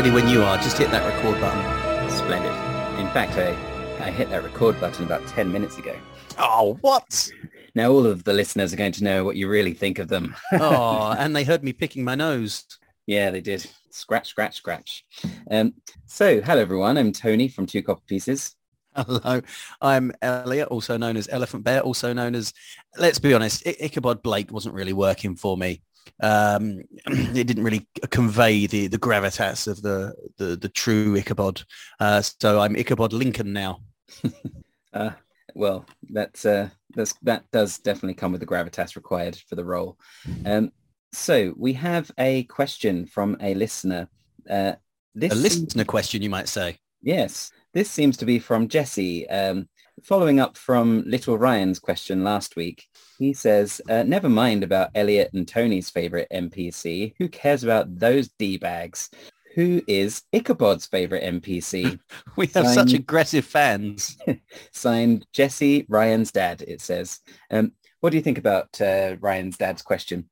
ready when you are. Just hit that record button. Splendid. In fact, I, I hit that record button about 10 minutes ago. Oh, what? Now all of the listeners are going to know what you really think of them. oh, and they heard me picking my nose. Yeah, they did. Scratch, scratch, scratch. Um, so, hello everyone. I'm Tony from Two Copper Pieces. Hello, I'm Elliot, also known as Elephant Bear, also known as, let's be honest, I- Ichabod Blake wasn't really working for me. Um, it didn't really convey the, the gravitas of the, the, the true Ichabod. Uh, so I'm Ichabod Lincoln now. Uh, well, that's, uh, that's, that does definitely come with the gravitas required for the role. Um, so we have a question from a listener. Uh, this A listener question, you might say. Yes, this seems to be from Jesse. Um, following up from Little Ryan's question last week, he says, uh, never mind about Elliot and Tony's favorite NPC. Who cares about those D-bags? Who is Ichabod's favorite NPC? We have such aggressive fans. Signed Jesse, Ryan's dad, it says. Um, what do you think about uh, Ryan's dad's question?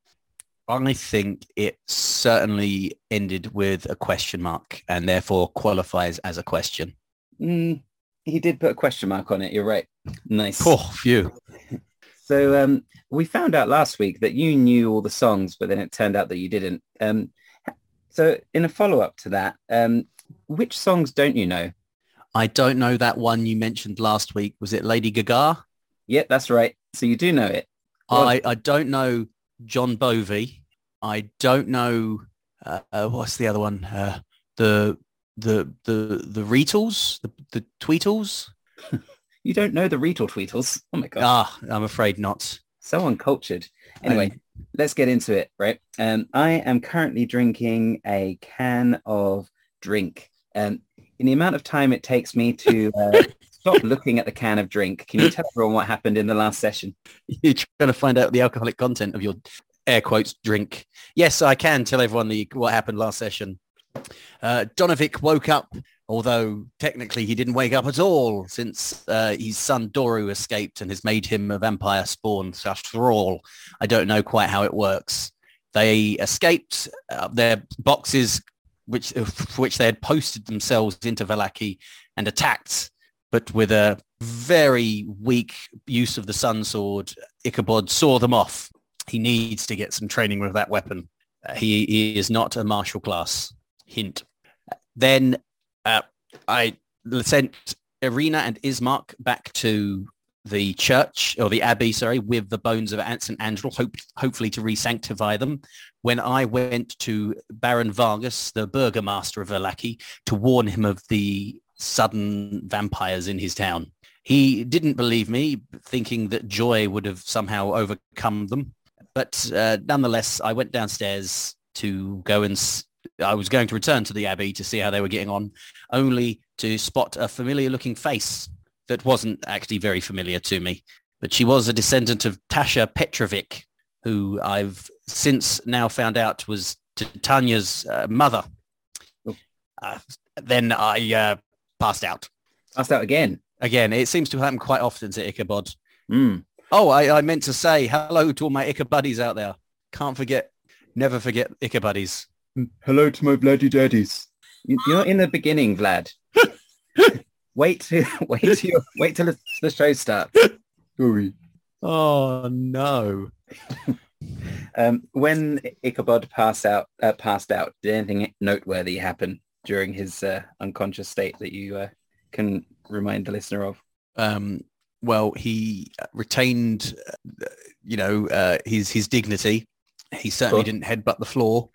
I think it certainly ended with a question mark and therefore qualifies as a question. Mm, he did put a question mark on it. You're right. Nice. Oh, phew. So um, we found out last week that you knew all the songs, but then it turned out that you didn't. Um, so in a follow-up to that, um, which songs don't you know? I don't know that one you mentioned last week. Was it Lady Gaga? Yep, that's right. So you do know it. Well- I, I don't know John Bovey. I don't know uh, uh, what's the other one? Uh, the the the the Reetles, the, the Tweetles. You don't know the Reetle Tweetles. Oh my god, Ah, I'm afraid not. so uncultured. Anyway, let's get into it, right? Um, I am currently drinking a can of drink. Um, in the amount of time it takes me to uh, stop looking at the can of drink, can you tell everyone what happened in the last session? You're trying to find out the alcoholic content of your air quotes drink. Yes, I can tell everyone the what happened last session. Uh, Donovic woke up, although technically he didn't wake up at all since uh, his son Doru escaped and has made him a vampire spawn. After all, I don't know quite how it works. They escaped uh, their boxes, which which they had posted themselves into Vallaki and attacked, but with a very weak use of the Sun Sword, Ichabod saw them off. He needs to get some training with that weapon. Uh, he, he is not a martial class. Hint. Then uh, I sent Irina and Ismark back to the church or the abbey, sorry, with the bones of St. Hope, hopefully to re-sanctify them. When I went to Baron Vargas, the burgomaster of Vallaki, to warn him of the sudden vampires in his town. He didn't believe me, thinking that joy would have somehow overcome them. But uh, nonetheless, I went downstairs to go and I was going to return to the Abbey to see how they were getting on, only to spot a familiar looking face that wasn't actually very familiar to me. But she was a descendant of Tasha Petrovic, who I've since now found out was Tanya's uh, mother. Oh. Uh, then I uh, passed out. Passed out again. Again, it seems to happen quite often to Ichabod. Mm. Oh, I, I meant to say hello to all my Ichabuddies out there. Can't forget, never forget Ichabuddies. Hello to my Vladdydaddies. You- You're in the beginning, Vlad. wait to wait till wait till the- the show starts. Sorry. Oh no. Um, when Ichabod passed out, uh, passed out, did anything noteworthy happen during his uh, unconscious state that you uh, can remind the listener of? Um, well, he retained, uh, you know, uh, his his dignity. He certainly didn't headbutt the floor.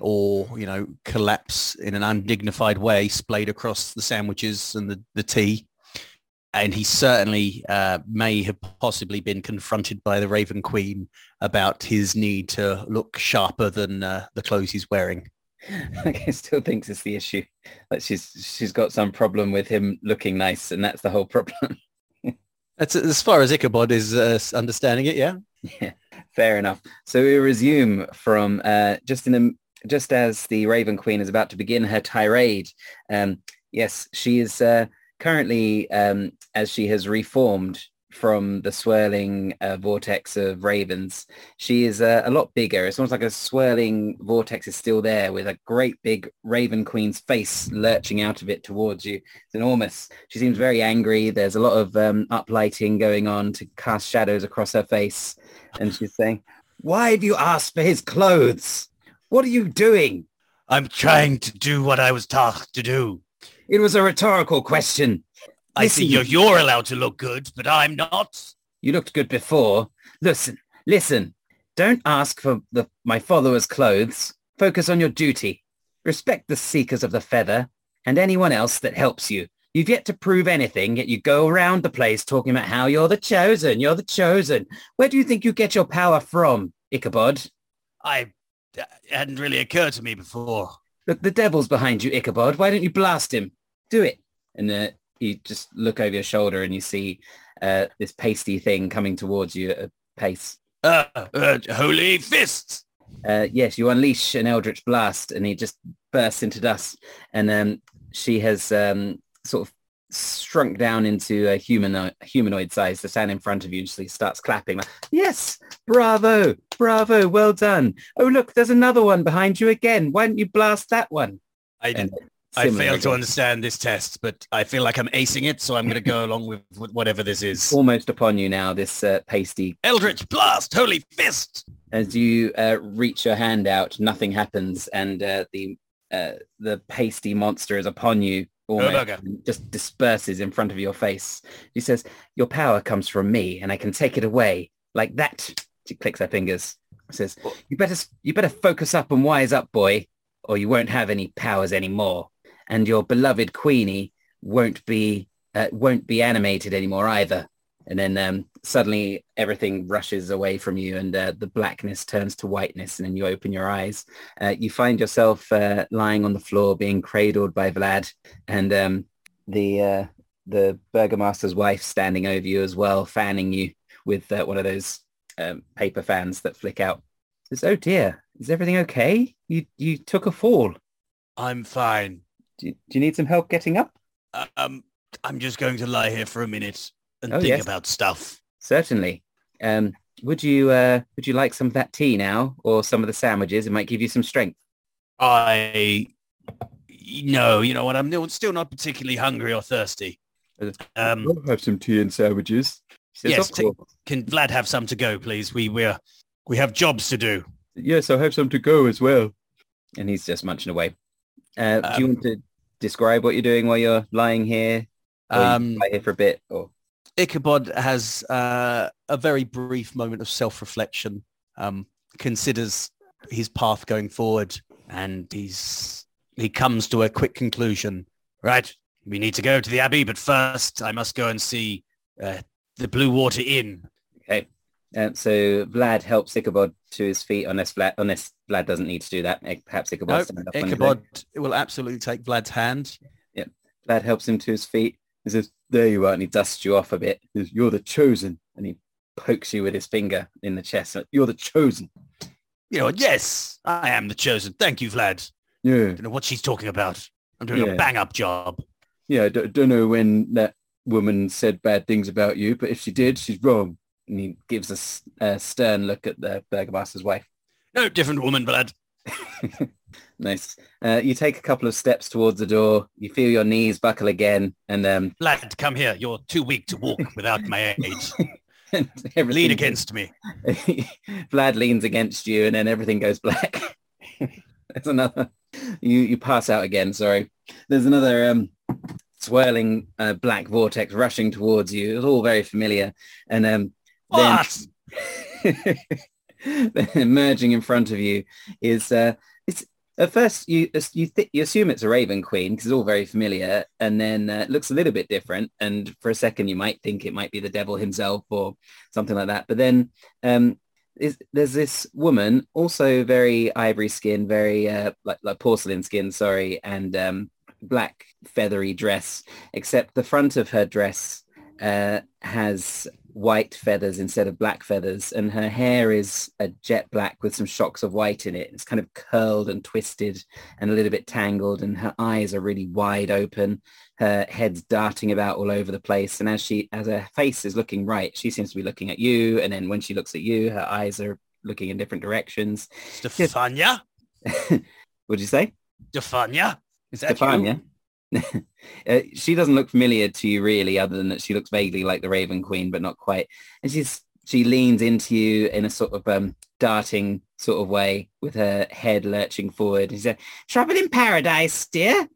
Or, you know, collapse in an undignified way, splayed across the sandwiches and the, the tea. And he certainly uh, may have possibly been confronted by the Raven Queen about his need to look sharper than uh, the clothes he's wearing. I still thinks it's the issue that she's she's got some problem with him looking nice, and that's the whole problem. That's as far as Ichabod is uh, understanding it, yeah? Yeah, fair enough. So we resume from uh, just in the just as the Raven Queen is about to begin her tirade. Um, yes, she is uh, currently, um, as she has reformed from the swirling uh, vortex of ravens. She is uh, a lot bigger. It's almost like a swirling vortex is still there with a great big raven queen's face lurching out of it towards you. It's enormous. She seems very angry. There's a lot of um, uplighting going on to cast shadows across her face. And she's saying, why have you asked for his clothes? What are you doing? I'm trying to do what I was tasked to do. It was a rhetorical question. I Listen. see you're, you're allowed to look good, but I'm not. You looked good before. Listen, listen. Don't ask for the, my followers' clothes. Focus on your duty. Respect the seekers of the feather and anyone else that helps you. You've yet to prove anything, yet you go around the place talking about how you're the chosen, you're the chosen. Where do you think you get your power from, Ichabod? I it hadn't really occurred to me before. Look, the devil's behind you, Ichabod. Why don't you blast him? Do it. And uh, you just look over your shoulder and you see uh, this pasty thing coming towards you at a pace. Uh, uh, holy fists! Uh, yes, you unleash an eldritch blast and he just bursts into dust. And um, she has um, sort of shrunk down into a humanoid, humanoid size to stand in front of you and she starts clapping. Like, yes, bravo, bravo, well done. Oh, look, there's another one behind you again. Why don't you blast that one? I, And I failed to understand this test, but I feel like I'm acing it, so I'm going to go along with with whatever this is. Almost upon you now, this uh, pasty Eldritch blast! Holy fist! As you uh, reach your hand out, nothing happens, and uh, the uh, the pasty monster is upon you, almost, just disperses in front of your face. He says, "Your power comes from me, and I can take it away like that." She clicks her fingers. Says, "You better you better focus up and wise up, boy, or you won't have any powers anymore, and your beloved Queenie won't be uh, won't be animated anymore either." And then um, suddenly everything rushes away from you and uh, the blackness turns to whiteness and then you open your eyes. Uh, you find yourself uh, lying on the floor being cradled by Vlad and um, the uh, the burgomaster's wife standing over you as well, fanning you with uh, one of those um, paper fans that flick out. Says, oh dear, is everything okay? You, you took a fall. I'm fine. Do you, do you need some help getting up? Um, I'm just going to lie here for a minute and Oh, think yes. about stuff. Certainly. Um, would you uh, would you like some of that tea now or some of the sandwiches? It might give you some strength. I no, you know what? I'm still not particularly hungry or thirsty. Um, I'll have some tea and sandwiches. Says, Yes, "Of take- course." can Vlad have some to go, please? We we're we have jobs to do. Yes, I'll have some to go as well. and he's just munching away. Uh, do you Um, want to describe what you're doing while you're lying here? Or you Um, lie here for a bit, or Ichabod has uh, a very brief moment of self-reflection, um, considers his path going forward, and he's he comes to a quick conclusion. Right, we need to go to the abbey, but first I must go and see uh, the Blue Water Inn. okay. Uh, so Vlad helps Ichabod to his feet, unless Vlad, unless Vlad doesn't need to do that. Perhaps Ichabod. No, Ichabod will absolutely take Vlad's hand. Yeah. Vlad helps him to his feet. He says, "There you are," and he dusts you off a bit. Says, "You're the chosen," and he pokes you with his finger in the chest. You're the chosen. You know, yes, I am the chosen. Thank you, Vlad. Yeah, don't know what she's talking about. I'm doing Yeah. a bang-up job. yeah. I d- don't know when that woman said bad things about you, but if she did, she's wrong. And he gives a stern look at the burgomaster's wife. No, different woman, Vlad. Nice. Uh, you take a couple of steps towards the door. You feel your knees buckle again, and um, Vlad, come here. You're too weak to walk without my aid. and Lean against me. Vlad leans against you, and then everything goes black. There's another. You you pass out again. Sorry. There's another um, swirling uh, black vortex rushing towards you. It's all very familiar, and um, then What? then emerging in front of you is uh, at first you you th- you assume it's a raven queen because it's all very familiar, and then uh, it looks a little bit different. And for a second, you might think it might be the devil himself or something like that. But then um, is, there's this woman, also very ivory skin, very uh, like like porcelain skin, sorry, and um, black feathery dress, except the front of her dress uh, has white feathers instead of black feathers, and her hair is a jet black with some shocks of white in it. It's kind of curled and twisted and a little bit tangled, and her eyes are really wide open. Her head's darting about all over the place, and as she, as her face is looking right, she seems to be looking at you, and then when she looks at you, her eyes are looking in different directions. Stefania? What'd you say? Stefania? Is that Stefania. uh, she doesn't look familiar to you really, other than that she looks vaguely like the Raven Queen, but not quite. And she's she leans into you in a sort of um, darting sort of way with her head lurching forward. She said, "Trouble in paradise, dear."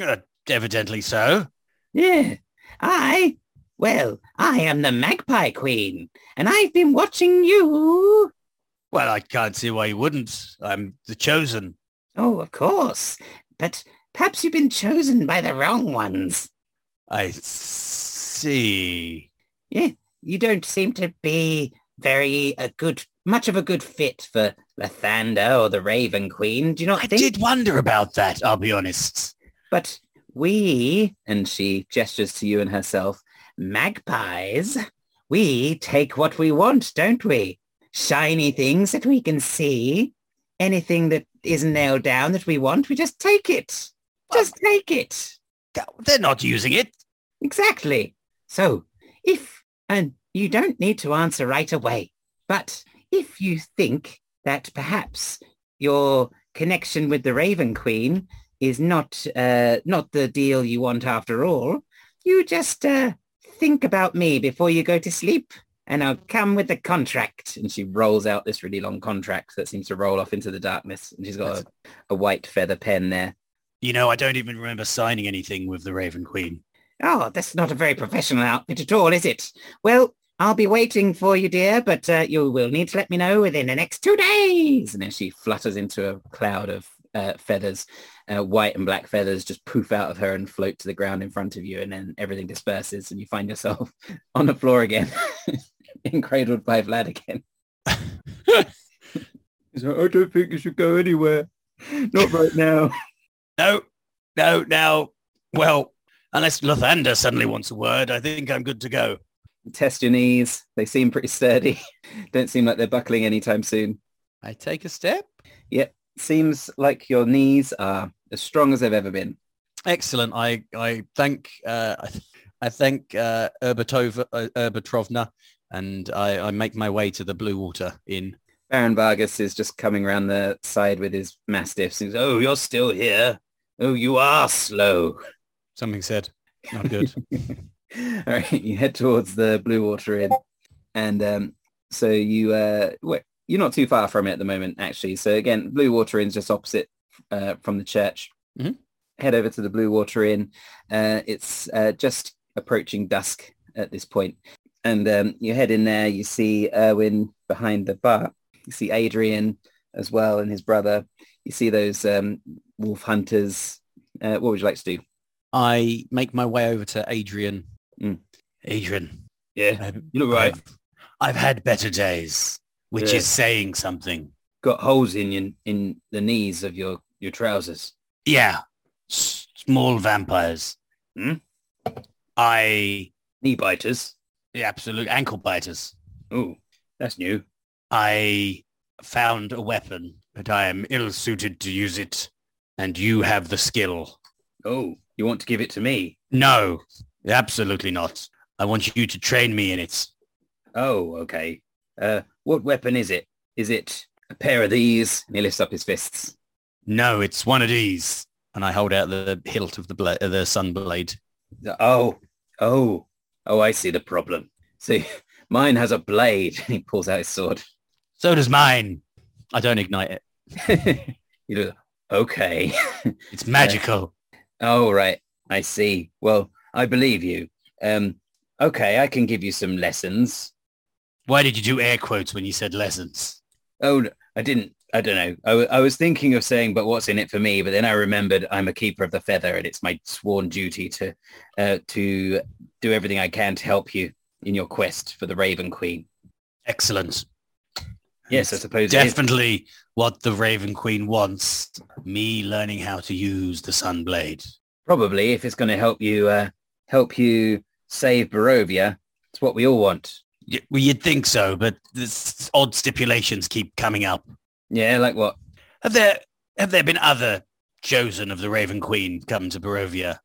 Uh, evidently so. Yeah, I. Well, I am the Magpie Queen, and I've been watching you. Well, I can't see why you wouldn't. I'm the chosen. Oh, of course. But perhaps you've been chosen by the wrong ones. I see. Yeah, you don't seem to be very a good, much of a good fit for Lathander or the Raven Queen. Do you not I think? did wonder about that, I'll be honest. But we, and she gestures to you and herself, magpies, we take what we want, don't we? Shiny things that we can see. Anything that isn't nailed down that we want, we just take it. Just take it. They're not using it. Exactly. So if, and you don't need to answer right away, but if you think that perhaps your connection with the Raven Queen is not, uh, not the deal you want after all, you just uh, think about me before you go to sleep and I'll come with the contract. And she rolls out this really long contract that seems to roll off into the darkness. And she's got a, a white feather pen there. You know, I don't even remember signing anything with the Raven Queen. Oh, that's not a very professional outfit at all, is it? Well, I'll be waiting for you, dear, but uh, you will need to let me know within the next two days. And then she flutters into a cloud of uh, feathers, uh, white and black feathers just poof out of her and float to the ground in front of you. And then everything disperses and you find yourself on the floor again, cradled by Vlad again. He's like, I don't think you should go anywhere. Not right now. No, no, now, well, unless Lathander suddenly wants a word, I think I'm good to go. Test your knees. They seem pretty sturdy. Don't seem like they're buckling anytime soon. I take a step. Yep. Seems like your knees are as strong as they've ever been. Excellent. I, I thank, uh, I, I thank uh, Urbatova, uh, Urbatrovna, and I, I make my way to the Blue Water Inn. Baron Vargas is just coming around the side with his mastiffs. He's, oh, you're still here. Oh, you are slow. Something said. Not good. All right, you head towards the Blue Water Inn, and um, so you uh, wait, you're not too far from it at the moment, actually. So again, Blue Water Inn's just opposite uh, from the church. Mhm. Head over to the Blue Water Inn. Uh, it's uh, just approaching dusk at this point, and um, you head in there. You see Urwin behind the bar. You see Adrian as well and his brother. You see those um, wolf hunters. Uh, what would you like to do? I make my way over to Adrian. Mm. Adrian. Yeah, I've, you look right. I've, I've had better days, which Yeah. is saying something. got holes in your in the knees of your your trousers. Yeah. S- small vampires. Hmm? I, Knee biters. Yeah, absolute ankle biters. Oh, that's new. I found a weapon, but I am ill-suited to use it, and you have the skill. Oh, you want to give it to me? No, absolutely not. I want you to train me in it. Oh, okay. Uh, what weapon is it? Is it a pair of these? And he lifts up his fists. No, it's one of these. And I hold out the hilt of the bla- uh, the sun blade. Oh, oh, oh! I see the problem. See, mine has a blade. he pulls out his sword. So does mine. I don't ignite it. you do. Okay. It's magical. Oh, right. I see. Well, I believe you. Um, okay, I can give you some lessons. Why did you do air quotes when you said lessons? Oh, I didn't. I don't know. I, w- I was thinking of saying, but what's in it for me? But then I remembered I'm a keeper of the feather and it's my sworn duty to uh, to do everything I can to help you in your quest for the Raven Queen. Excellent. Yes, I suppose. Definitely what the Raven Queen wants. Me learning how to use the sun blade. Probably, if it's going to help you uh, help you save Barovia, it's what we all want. Y- Well, you'd think so, but this odd stipulations keep coming up. Yeah, like what? Have there have there been other chosen of the Raven Queen come to Barovia?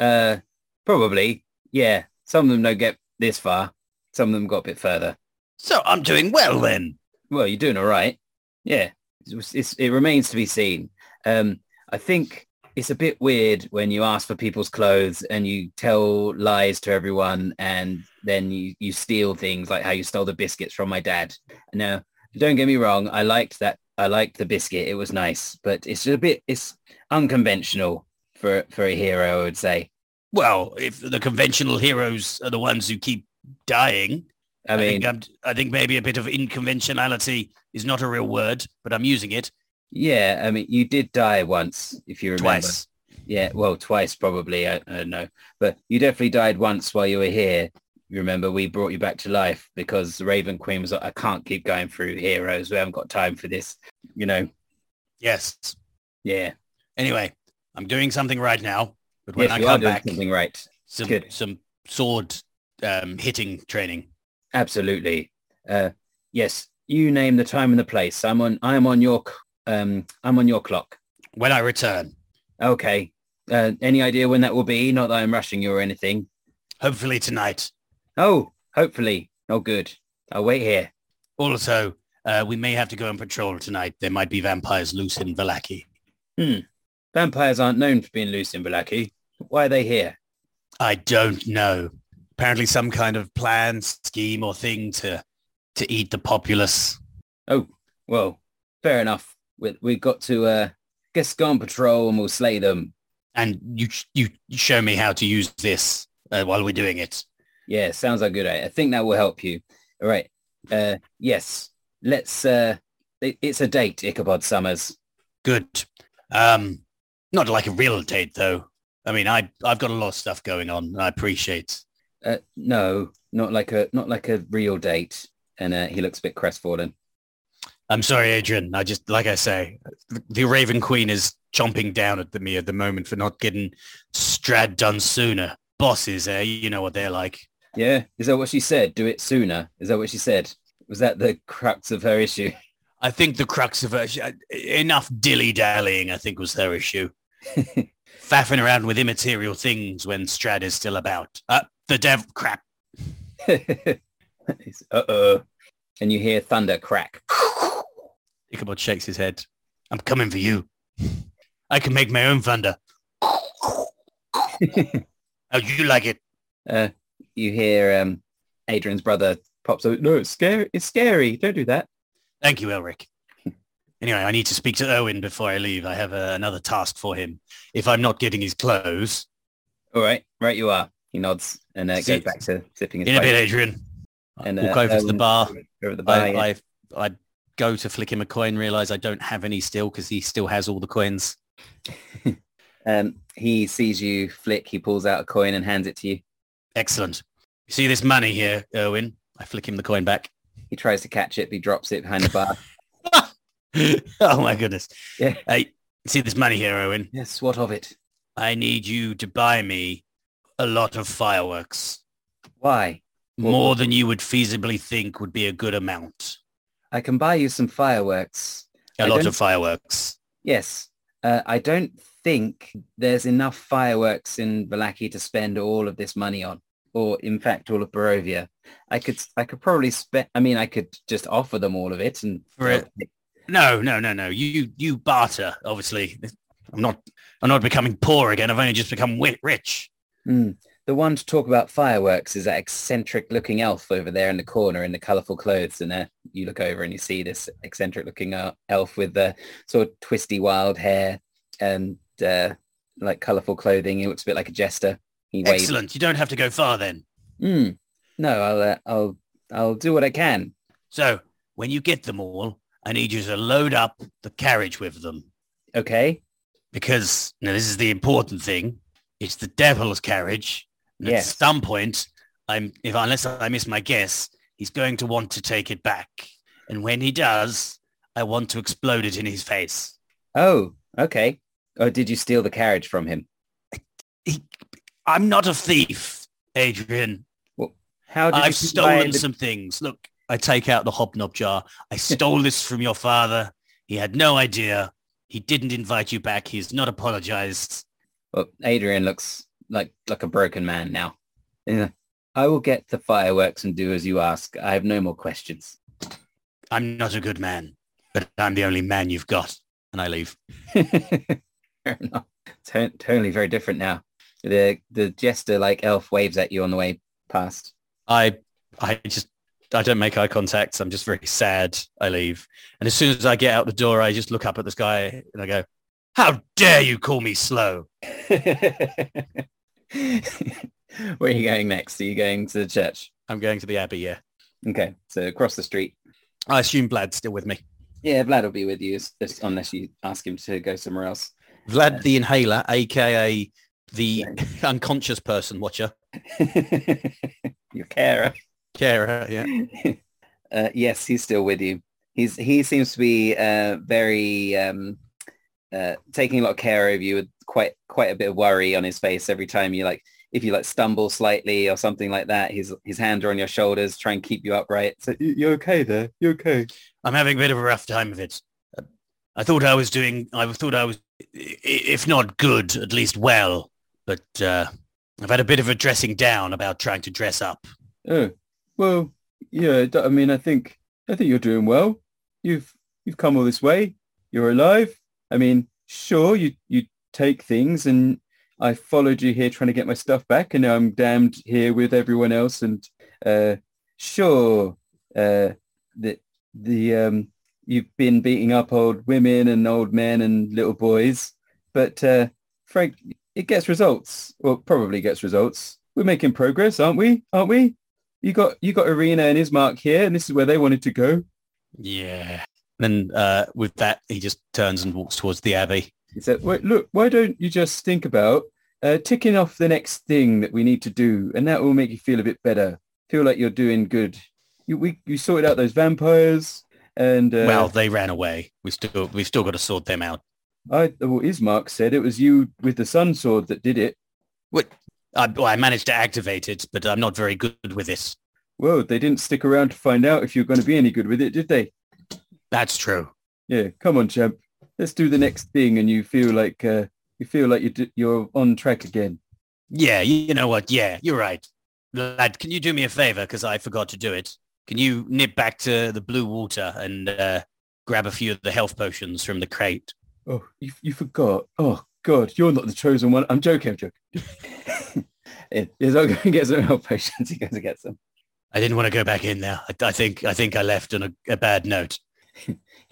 Uh, probably. Yeah. Some of them don't get this far. Some of them got a bit further. So I'm doing well then. Well, you're doing all right. Yeah. It's, it remains to be seen. Um, I think it's a bit weird when you ask for people's clothes and you tell lies to everyone and then you, you steal things like how you stole the biscuits from my dad. Now, don't get me wrong. I liked that. I liked the biscuit. It was nice, but it's a bit, it's unconventional for, for a hero, I would say. Well, if the conventional heroes are the ones who keep dying, I I, mean, think, I think maybe a bit of inconventionality is not a real word, but I'm using it yeah, I mean, you did die once, if you remember. twice. Yeah, well, twice probably. I, I don't know, but you definitely died once while you were here. You remember we brought you back to life because the Raven Queen was like, I can't keep going through heroes. We haven't got time for this. You know, Yes. yeah. Anyway, I'm doing something right now, but when yes, I come doing back, something right. some good. some sword um, hitting training. Absolutely. Uh, yes, you name the time and the place. I'm on. I'm on your. Um, I'm on your clock. When I return, Okay. Uh, any idea when that will be? Not that I'm rushing you or anything. hopefully tonight. Oh, hopefully. Oh, good. I'll wait here. Also, uh, we may have to go on patrol tonight. There might be vampires loose in Vallaki. Vampires aren't known for being loose in Balaki. Why are they here? I don't know. Apparently some kind of plan, scheme or thing to to eat the populace. Oh, well, fair enough. We, we've got to, uh, guess go on patrol and we'll slay them. And you you show me how to use this uh, while we're doing it. Yeah, sounds like a good idea. I think that will help you. All right. Uh, yes, let's, uh, it, it's a date, Ichabod Summers. Good. Um, not like a real date though. I mean, I I've got a lot of stuff going on. And I appreciate. Uh, no, not like a, not like a real date. And, uh, he looks a bit crestfallen. I'm sorry, Adrian. I just like I say, the Raven Queen is chomping down at me at the moment for not getting Strahd done sooner. Bosses, eh? You know what they're like. Yeah. Is that what she said? Do it sooner. Is that what she said? Was that the crux of her issue? I think the crux of her, enough dilly-dallying, I think was her issue. Faffing around with immaterial things when Strahd is still about. Uh, the dev crap. Uh-oh. And you hear thunder crack. Ichabod shakes his head. I'm coming for you. I can make my own thunder. How do you like it? Uh, you hear um, Adrian's brother pops up. No, it's scary. It's scary. Don't do that. Thank you, Elric. Anyway, I need to speak to Owen before I leave. I have uh, another task for him. If I'm not getting his clothes, All right. Right you are. He nods and uh, goes back to sipping his in a bit, Adrian. I And, walk uh, over to the bar. Over the bar. I, yeah. I, I go to flick him a coin, realize I don't have any still because he still has all the coins. Um, he sees you flick. He pulls out a coin and hands it to you. Excellent. You see this money here, Owen? I flick him the coin back. He tries to catch it, but he drops it behind the bar. oh my goodness. Yeah. Hey, see this money here, Owen? yes. What of it? I need you to buy me a lot of fireworks. Why? Well- More than you would feasibly think would be a good amount. I can buy you some fireworks. A I lot of fireworks. Yes. Uh, I don't think there's enough fireworks in Vallaki to spend all of this money on, or in fact, all of Barovia. I could, I could probably spend. I mean, I could just offer them all of it, and For it. No, no, no, no. You, you, you barter. Obviously, I'm not. I'm not becoming poor again. I've only just become rich. Hmm. The one to talk about fireworks is that eccentric-looking elf over there in the corner in the colourful clothes, and uh, you look over and you see this eccentric-looking uh, elf with the sort of twisty, wild hair and uh, like colourful clothing. He looks a bit like a jester. He waves Excellent. You don't have to go far then. Hmm. No, I'll, uh, I'll, I'll do what I can. So when you get them all, I need you to load up the carriage with them Okay. because now this is the important thing. It's the devil's carriage. Yes. At some point, I'm if unless I miss my guess, he's going to want to take it back. And when he does, I want to explode it in his face. Oh, okay. Oh, did you steal the carriage from him? He, I'm not a thief, Adrian. Well- How did I've you stolen the- some things. Look, I take out the hobnob jar. I stole this from your father. He had no idea. He didn't invite you back. He's not apologized. Well, Adrian looks like like a broken man now. Yeah. I will get the fireworks and do as you ask. I have no more questions. I'm not a good man, but I'm the only man you've got. And I leave. Fair enough. To- totally very different now. The the jester like elf waves at you on the way past. I I just I don't make eye contact. I'm just very sad. I leave. And as soon as I get out the door, I just look up at the sky and I go, how dare you call me slow? Where are you going next? Are you going to the church? I'm going to the Abbey, yeah. Okay, so across the street. I assume Vlad's still with me. Yeah, Vlad will be with you unless you ask him to go somewhere else. Vlad the Inhaler, aka the unconscious person watcher. Your carer. Carer, yeah. uh, yes, he's still with you. He's he seems to be uh, very um, uh, taking a lot of care of you with quite quite a bit of worry on his face every time you like if you like stumble slightly or something like that. His his hands are on your shoulders, try and keep you upright. So "You- you're okay there. You're okay. I'm having a bit of a rough time of it. I thought I was doing, I thought I was, if not good, at least well. But uh, I've had a bit of a dressing down about trying to dress up. Oh, well, yeah. i mean, I think I think you're doing well. You've you've come all this way. You're alive. I mean, sure, you you take things, and I followed you here trying to get my stuff back, and now I'm damned here with everyone else. And uh, sure, uh, the the um, you've been beating up old women and old men and little boys, but uh, Frank, it gets results. Well, probably gets results. We're making progress, aren't we? Aren't we? You got you got Irina and Ismark here, and this is where they wanted to go. Yeah. Then uh, with that, he just turns and walks towards the Abbey. He said, Wait, look, why don't you just think about uh, ticking off the next thing that we need to do, and that will make you feel a bit better. Feel like you're doing good. You we you sorted out those vampires, and uh, well, they ran away. We still, we've still got to sort them out. I well, Ismark said it was you with the sun sword that did it. What? I, well, I managed to activate it, but I'm not very good with this. Well, they didn't stick around to find out if you're going to be any good with it, did they? That's true. Yeah, come on, champ. Let's do the next thing, and you feel like uh, you feel like you're d- you're on track again. Yeah, you, know what? Yeah, you're right. Lad, can you do me a favor? Because I forgot to do it. Can you nip back to the blue water and uh, grab a few of the health potions from the crate? Oh, you you forgot. Oh God, you're not the chosen one. I'm joking. I'm joking. He's not going to get some health potions. He goes to get some. I didn't want to go back in there. I, I think I think I left on a, a bad note.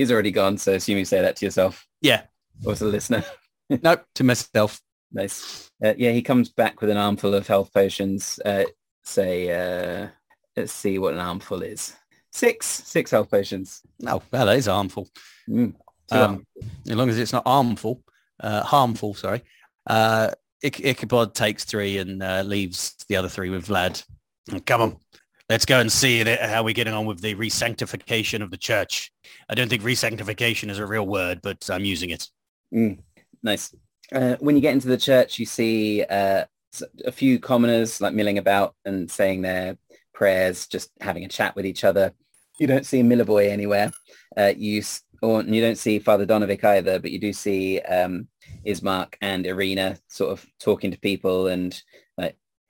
He's already gone, so assume you say that to yourself Yeah. or to the listener. Nope. To myself. Nice. Uh, yeah, he comes back with an armful of health potions. Uh, say, uh, let's see what an armful is. Six, six health potions. Oh, well, that is harmful. Mm. Um, as long as it's not harmful, uh, harmful, sorry. Uh, Ich- Ichabod takes three and uh, leaves the other three with Vlad. Come on, let's go and see how we're getting on with the resanctification of the church. I don't think resanctification is a real word, but I'm using it. Nice. Uh, when you get into the church, you see uh, a few commoners like milling about and saying their prayers, just having a chat with each other. You don't see Milivoj anywhere. Uh, you or you don't see Father Donovic either, but you do see um, Ismark and Irina sort of talking to people and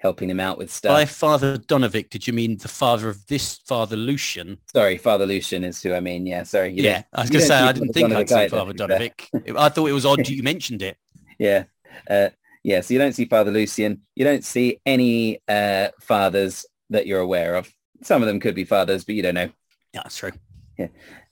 helping them out with stuff. By Father Donovic, did you mean the father of this Father Lucian? Sorry, Father Lucian is who I mean. Yeah, sorry. yeah, I was going to say, I didn't think I'd say Father. Donovic. I thought it was odd you mentioned it. Yeah. Uh, yeah. So you don't see Father Lucian. You don't see any uh, fathers that you're aware of. Some of them could be fathers, but you don't know. Yeah, that's true.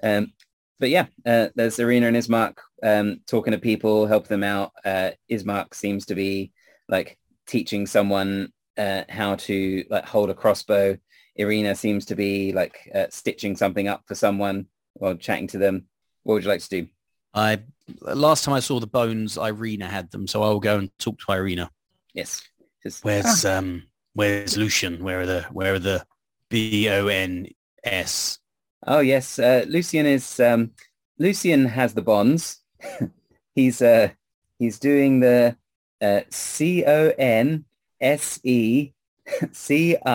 Um, but yeah, uh, there's Irina and Ismark um, talking to people, help them out. Uh, Ismark seems to be like teaching someone uh, how to like hold a crossbow. Irina seems to be like uh, stitching something up for someone while chatting to them. What would you like to do? I last time I saw the bones, Irina had them, so I'll go and talk to Irina. Yes. Just, Where's um where's Lucian? Where are the where are the B O N S? Oh yes, uh, Lucian is um, Lucian has the bonds. he's uh, he's doing the uh, C O N S E C-R-A-T-I-O-N.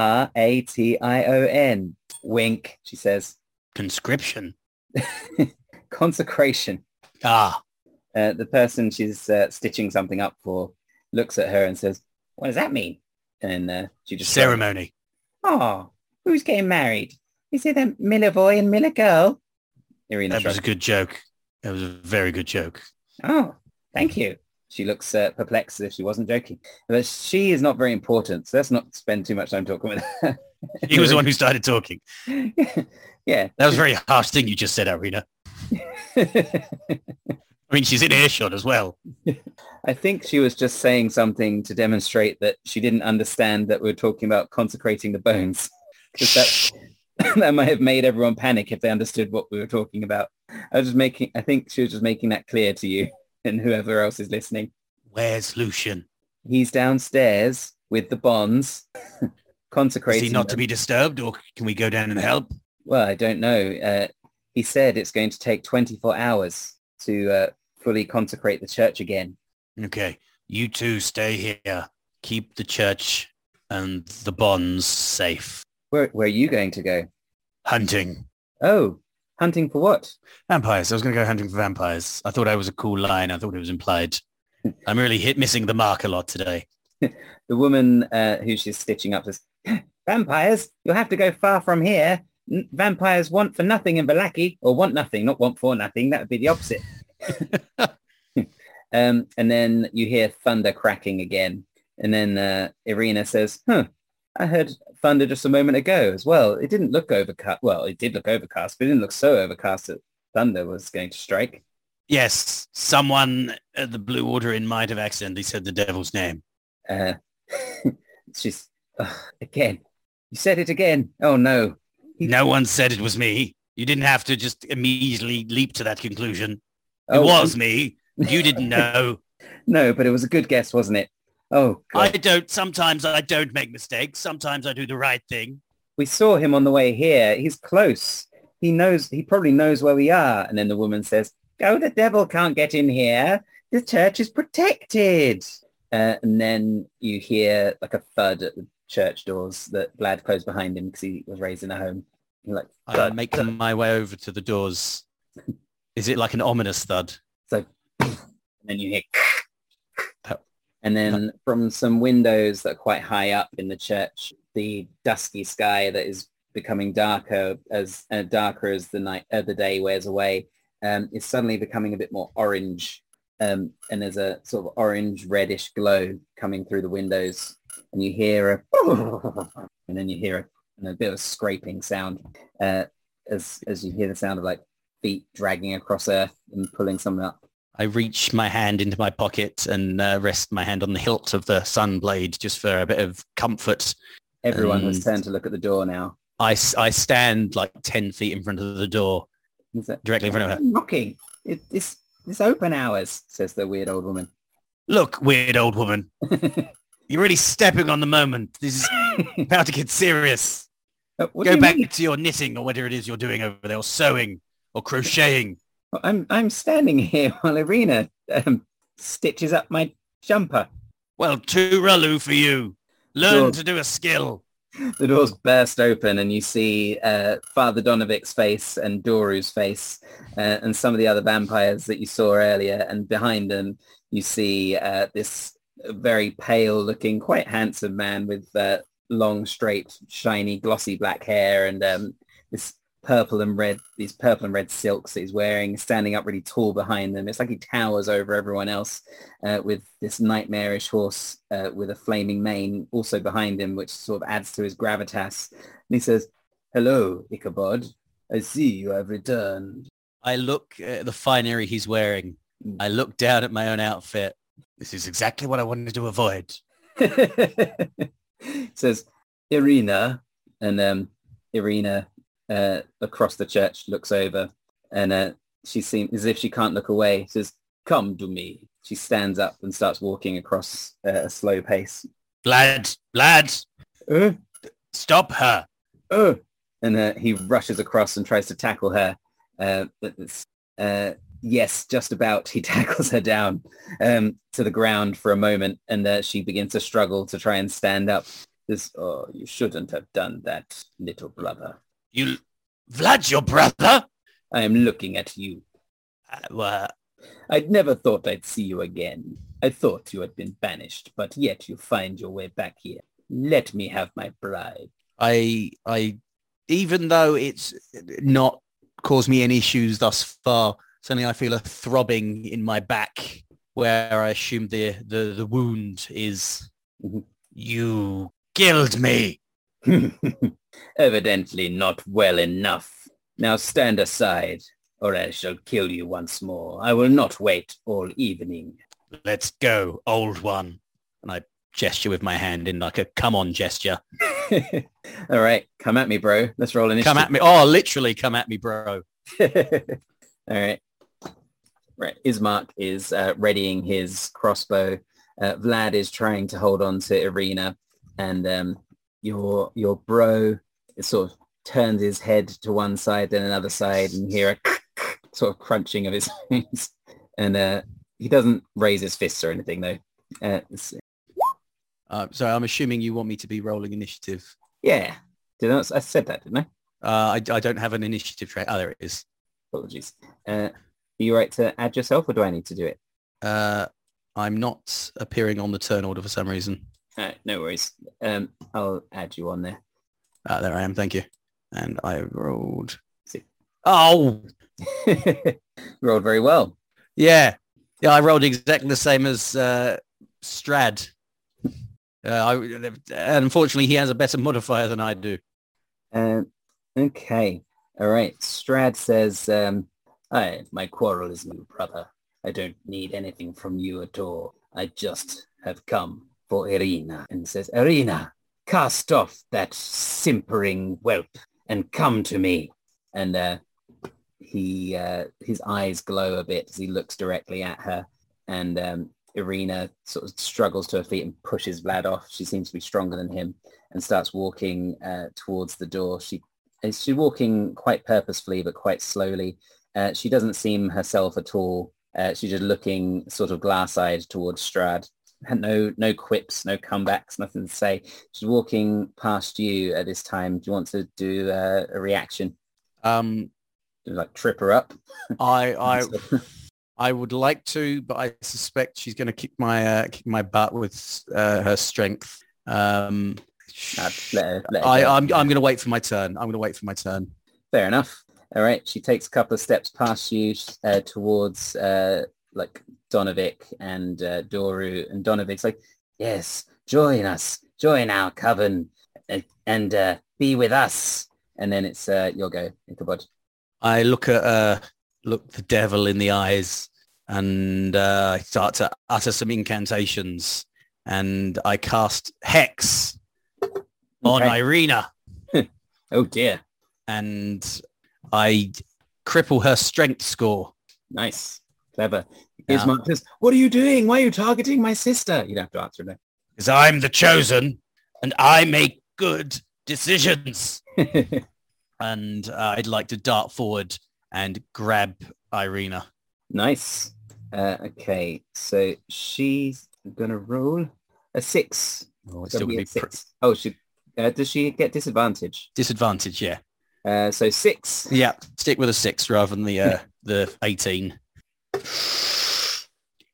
Wink, she says. Conscription. Consecration. Ah, Uh, the person she's uh, stitching something up for looks at her and says, what does that mean? And uh, she just ceremony. Oh, who's getting married? Is it a Miller boy and Miller girl? Irina That was a good joke. That was a very good joke. Oh, thank you. She looks uh, perplexed as if she wasn't joking. But she is not very important, so let's not spend too much time talking with her. He was the one who started talking. yeah. That was a very harsh thing you just said, Irina. I mean, she's in earshot as well. I think she was just saying something to demonstrate that she didn't understand that we were talking about consecrating the bones. Because that, that might have made everyone panic if they understood what we were talking about. I was just making, I think she was just making that clear to you and whoever else is listening. Where's Lucian? He's downstairs with the bonds, Is he not to be disturbed or can we go down and help? Well, I don't know. Uh, he said it's going to take 24 hours to uh, fully consecrate the church again. Okay. You two stay here. Keep the church and the bonds safe. Where, where are you going to go? Hunting. Oh, hunting for what? Vampires. I was going to go hunting for vampires. I thought I was a cool line. I thought it was implied. I'm really hit missing the mark a lot today. The woman uh, who she's stitching up says, vampires, you'll have to go far from here. N- vampires want for nothing in Vallaki, or want nothing, not want for nothing. That would be the opposite. um, and then you hear thunder cracking again. And then uh, Irina says, huh, I heard thunder just a moment ago as well. It didn't look overcast. Well, it did look overcast, but it didn't look so overcast that thunder was going to strike. Yes, someone at the Blue Water Inn might have accidentally said the devil's name. Uh, just ugh, again, you said it again. Oh no. No one said it was me. You didn't have to just immediately leap to that conclusion. It Oh, was me. You didn't know. No, but it was a good guess, wasn't it? Oh, I don't, sometimes I don't make mistakes. Sometimes I do the right thing. we saw him on the way here. He's close. He knows, he probably knows where we are. And then the woman says, go, the devil can't get in here. The church is protected. Uh, and then you hear like a thud at the church doors that Vlad closed behind him because he was raised in a home. You're like, I thud, make thud. my way over to the doors. Is it like an ominous thud? So, and then you hear, Oh. and then from some windows that are quite high up in the church, the dusky sky that is becoming darker as uh, darker as the night, uh, the day wears away, um, is suddenly becoming a bit more orange. Um, and there's a sort of orange reddish glow coming through the windows, and you hear a, and then you hear a, a bit of a scraping sound uh, as as you hear the sound of like feet dragging across earth and pulling something up. I reach my hand into my pocket and uh, rest my hand on the hilt of the sun blade just for a bit of comfort. Everyone has And- turned to look at the door now. I, I stand like 10 feet in front of the door, Is that directly in front of her. knocking? It, it's it's open hours, says the weird old woman. Look, weird old woman, you're really stepping on the moment. This is about to get serious. Uh, Go back mean? to your knitting or whatever it is you're doing over there, or sewing or crocheting. I'm I'm standing here while Irina um, stitches up my jumper. Well, tooraloo for you. Learn to do a skill. The doors burst open and you see uh, Father Donovic's face and Doru's face uh, and some of the other vampires that you saw earlier. And behind them, you see uh, this very pale looking, quite handsome man with uh, long, straight, shiny, glossy black hair and um, this purple and red, these purple and red silks that he's wearing, standing up really tall behind them. It's like he towers over everyone else uh, with this nightmarish horse uh, with a flaming mane also behind him, which sort of adds to his gravitas. And he says, hello, Ichabod. I see you have returned. I look at the finery he's wearing. I look down at my own outfit. This is exactly what I wanted to avoid. says, Irina. And um, Irina uh, across the church looks over and uh, she seems as if she can't look away. Says, come to me. She stands up and starts walking across uh, a slow pace. Lad, lad, Uh, stop her. oh, and uh, he rushes across and tries to tackle her. Uh, but it's, uh, yes, just about. He tackles her down um, to the ground for a moment, and uh, she begins to struggle to try and stand up. This, oh, you shouldn't have done that, little brother. You, Vlad, your brother? I am looking at you. Uh, well, I'd never thought I'd see you again. I thought you had been banished, but yet you find your way back here. Let me have my bride. I, I, even though it's not caused me any issues thus far, suddenly I feel a throbbing in my back where I assume the, the, the wound is. Mhm. You killed me. Evidently not well enough. Now stand aside, or I shall kill you once more. I will not wait all evening. Let's go, old one. And I gesture with my hand in like a come on gesture. all right, come at me, bro. Let's roll initiative. Come at me. Oh, literally come at me, bro. All right. Right. Ismark is uh, readying his crossbow. Uh, Vlad is trying to hold on to Irina, and um, your your bro sort of turns his head to one side, then another side, and hear a sort of crunching of his bones. And uh, he doesn't raise his fists or anything, though. Uh, Uh, so I'm assuming you want me to be rolling initiative. yeah. Did I, I said that, didn't I? Uh, I, I don't have an initiative trait. Oh, there it is. Apologies. Uh, are you right to add yourself, or do I need to do it? Uh, I'm not appearing on the turn order for some reason. All right, no worries. Um, I'll add you on there. Ah, there I am. Thank you. And I rolled. See. Oh, Rolled very well. yeah. Yeah, I rolled exactly the same as uh, Strahd. Uh, I, unfortunately, he has a better modifier than I do. Um, okay. All right. Strahd says, um, I, my quarrel is new, brother. I don't need anything from you at all. I just have come for Irina. And says, Irina, cast off that simpering whelp and come to me. And uh, he, uh, his eyes glow a bit as he looks directly at her. And um, Irina sort of struggles to her feet and pushes Vlad off. She seems to be stronger than him and starts walking uh, towards the door. She is she walking quite purposefully but quite slowly. Uh, she doesn't seem herself at all. Uh, she's just looking sort of glass-eyed towards Strahd. And no no quips, no comebacks, nothing to say. She's walking past you at this time. Do you want to do uh, a reaction? Um, Like trip her up? I, I, I would like to, but I suspect she's going to kick my uh, kick my butt with uh, her strength. Um, let her- let her I, I'm I'm going to wait for my turn. I'm going to wait for my turn. Fair enough. All right. She takes a couple of steps past you uh, towards uh, like Donovic and uh, Doru. And Donovic's like, yes, join us. Join our coven and, and uh, be with us. And then it's uh, your go, Ichabod. I look at uh, look the devil in the eyes and uh, I start to utter some incantations and I cast hex on Okay. Irina Oh dear. and I cripple her strength score. Nice. Clever. Yeah. Ismark says, what are you doing? Why are you targeting my sister? You don't have to answer that. Because I'm the chosen and I make good decisions. And uh, I'd like to dart forward and grab Irina. nice. Uh, okay. So she's going to roll a six. Oh, it's still be gonna be pr- six. Oh, she, uh, does she get disadvantage? disadvantage, yeah. Uh, so six. Yeah, stick with a six rather than the uh, the 18.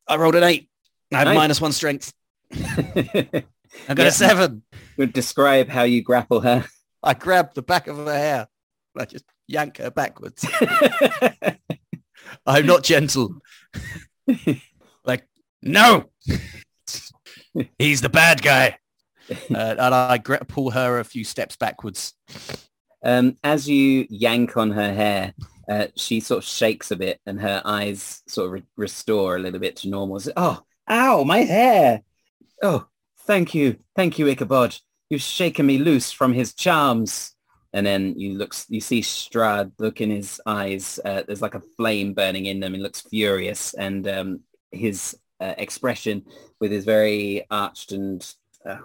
I rolled an eight. I have Nice. minus one strength. I got Yeah. a seven. Would describe how you grapple her. I grab the back of her hair. I just yank her backwards. I'm not gentle. like, no, he's the bad guy. Uh, and I pull her a few steps backwards. Um, as you yank on her hair, uh, she sort of shakes a bit and her eyes sort of re- restore a little bit to normal. So, oh, ow, my hair. Oh, thank you. Thank you, Ichabod. You've shaken me loose from his charms. And then you look, you see Strad look in his eyes. Uh, there's like a flame burning in them. He looks furious. And um, his uh, expression with his very arched and uh,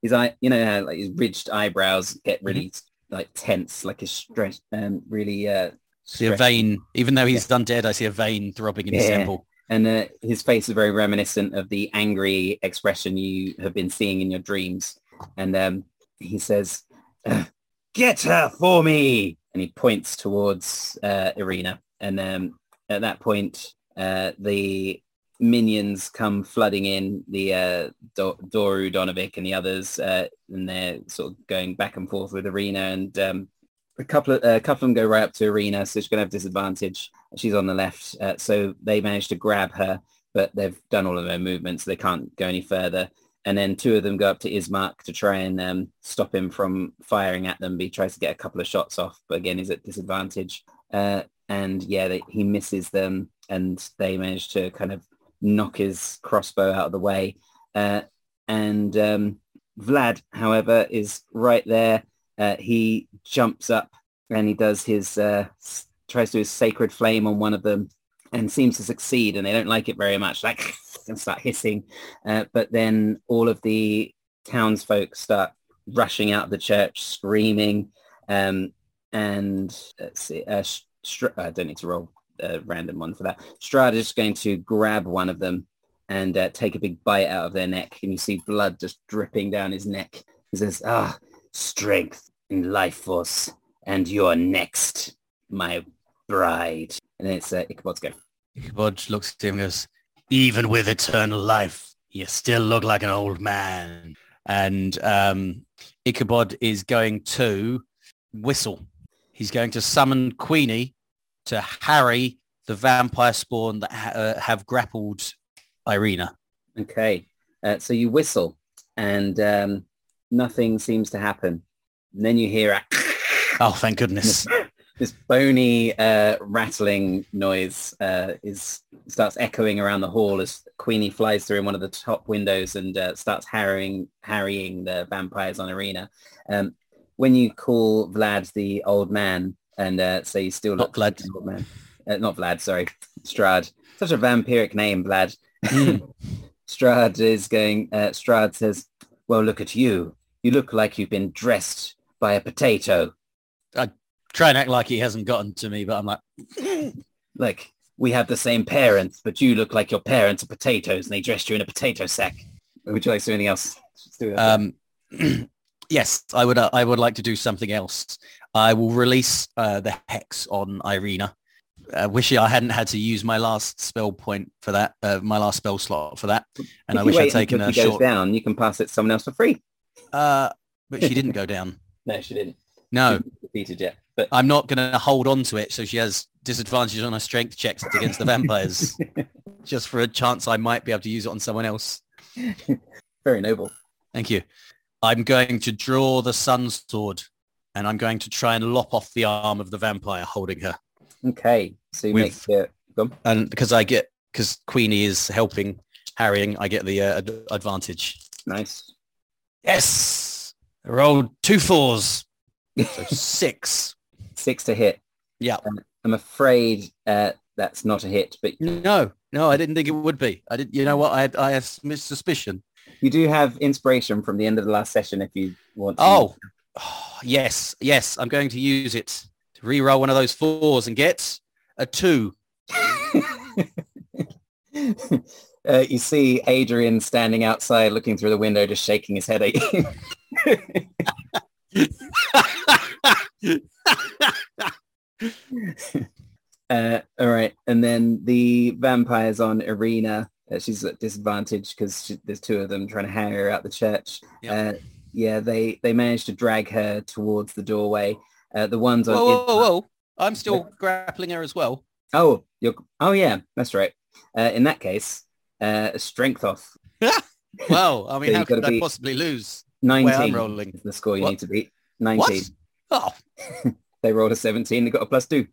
his eye, you know, like his ridged eyebrows get really like tense, like his stretch, um, really, uh, See a vein, even though he's undead, I see a vein throbbing in his Yeah. temple. And uh, his face is very reminiscent of the angry expression you have been seeing in your dreams. And um, he says, "Uh, "Get her for me!" And he points towards uh, Irina. And um, at that point, uh, the minions come flooding in. The uh, Do- Doru, Donovic, and the others, uh, and they're sort of going back and forth with Irina. And um, a couple of a couple of them go right up to Irina, so she's going to have disadvantage. She's on the left, uh, so they manage to grab her, but they've done all of their movements, so they can't go any further. And then two of them go up to Ismark to try and um, stop him from firing at them. But he tries to get a couple of shots off, but again, he's at disadvantage. Uh, and yeah, they, he misses them, and they manage to kind of knock his crossbow out of the way. Uh, and um, Vlad, however, is right there. Uh, he jumps up and he does his uh, tries to do his sacred flame on one of them and seems to succeed and they don't like it very much like and start hissing uh, but then all of the townsfolk start rushing out of the church screaming um, and let's see uh, Str- I don't need to roll a random one for that Strad is going to grab one of them and uh, take a big bite out of their neck and you see blood just dripping down his neck he says ah strength and life force and you're next my bride and then it's uh, Ichabod's go Ichabod looks at him and goes, even with eternal life, you still look like an old man. And um, Ichabod is going to whistle. He's going to summon Queenie to harry the vampire spawn that ha- uh, have grappled Irina. Okay, uh, so you whistle and um, nothing seems to happen. And then you hear a Oh, thank goodness. this bony uh, rattling noise uh, is starts echoing around the hall as Queenie flies through in one of the top windows and uh, starts harrying harrying the vampires on Irina. Um, when you call Vlad the old man and uh, say you still Not Vlad. man, uh, not Vlad, sorry, Strahd. Such a vampiric name, Vlad. Mm. Strahd is going, uh, Strahd says, well, look at you. You look like you've been dressed by a potato. I try and act like he hasn't gotten to me, but I'm like, Like, we have the same parents, but you look like your parents are potatoes and they dressed you in a potato sack. Would you like to do anything else? Do um, yes, I would. Uh, I would like to do something else. I will release uh, the hex on Irina. I wish I hadn't had to use my last spell point for that, uh, my last spell slot for that, and If I wish I'd taken a she goes down, you can pass it to someone else for free. Uh, but she didn't go down. No, she didn't. No, She wasn't defeated yet. But I'm not going to hold on to it, so she has disadvantage on her strength checks against the vampires, just for a chance I might be able to use it on someone else. very noble. Thank you. I'm going to draw the sun sword, and I'm going to try and lop off the arm of the vampire holding her. Okay, so you With- make it. Go and because I get because Queenie is helping harrying, I get the uh, ad- advantage. Nice. Yes, I rolled two fours, so six. Six to hit. Yeah. I'm afraid uh, that's not a hit, but No, no, I didn't think it would be. I didn't. You know what? I had, I have suspicion. you do have inspiration from the end of the last session if you want to. Oh, oh, yes, yes. I'm going to use it to re-roll one of those fours and get a two. uh, you see Adrian standing outside looking through the window, just shaking his head at you. uh, all right. And then the vampires on Irina. Uh, she's at disadvantage because there's two of them trying to hang her out the church. Yep. Yeah, they, they managed to drag her towards the doorway. Uh, the ones on... Whoa, whoa, whoa! I'm still grappling her as well. Oh, you're... Oh, yeah, that's right. Uh, in that case, uh, strength off. Well, I mean, So how could I possibly lose? 19 I'm rolling. is the score you What? need to beat. 19. What? Oh, They rolled a 17. They got a plus two.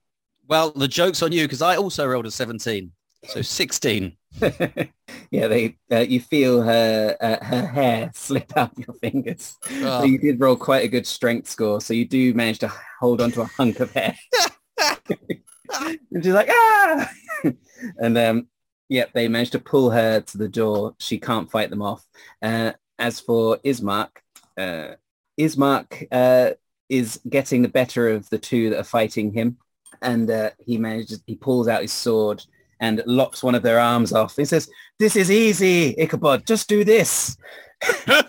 well, the joke's on you because I also rolled a 17, so 16. yeah, they. Uh, you feel her uh, her hair slip out your fingers. Oh. So you did roll quite a good strength score. So you do manage to hold onto a hunk of hair. and she's like, ah! and um, yep, they managed to pull her to the door. She can't fight them off. Uh, as for Ismark, uh, Ismark uh, is getting the better of the two that are fighting him. And uh, he manages, he pulls out his sword and locks one of their arms off. He says, this is easy, Ichabod. Just do this. uh,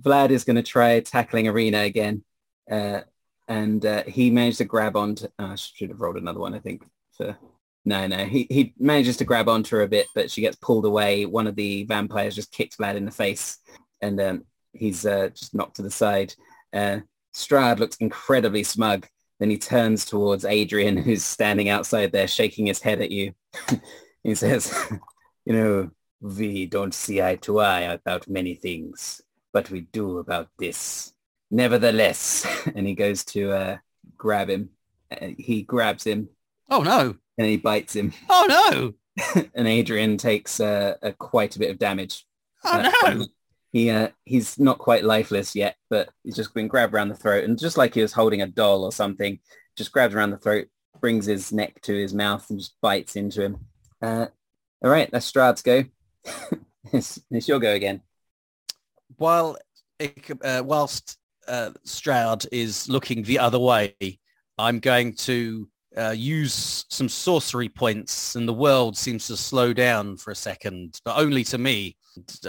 Vlad is going to try tackling Irina again. Uh, and uh, he managed to grab onto, uh, I should have rolled another one, I think. For No, no, he, he manages to grab onto her a bit, but she gets pulled away. One of the vampires just kicks Vlad in the face and um, he's uh, just knocked to the side. Uh, Strahd looks incredibly smug. Then he turns towards Adrian, who's standing outside there, shaking his head at you. he says, you know, we don't see eye to eye about many things, but we do about this. Nevertheless, and he goes to uh, grab him. Uh, he grabs him Oh no! and he bites him. Oh no! and Adrian takes uh, a, quite a bit of damage. Oh Uh, no! He uh, he's not quite lifeless yet, but he's just been grabbed around the throat, and just like he was holding a doll or something, just grabs around the throat, brings his neck to his mouth, and just bites into him. Uh, all right, that's Strahd's go. it's, it's your go again. While uh, whilst uh, Strahd is looking the other way, I'm going to uh, use some sorcery points, and the world seems to slow down for a second, but only to me.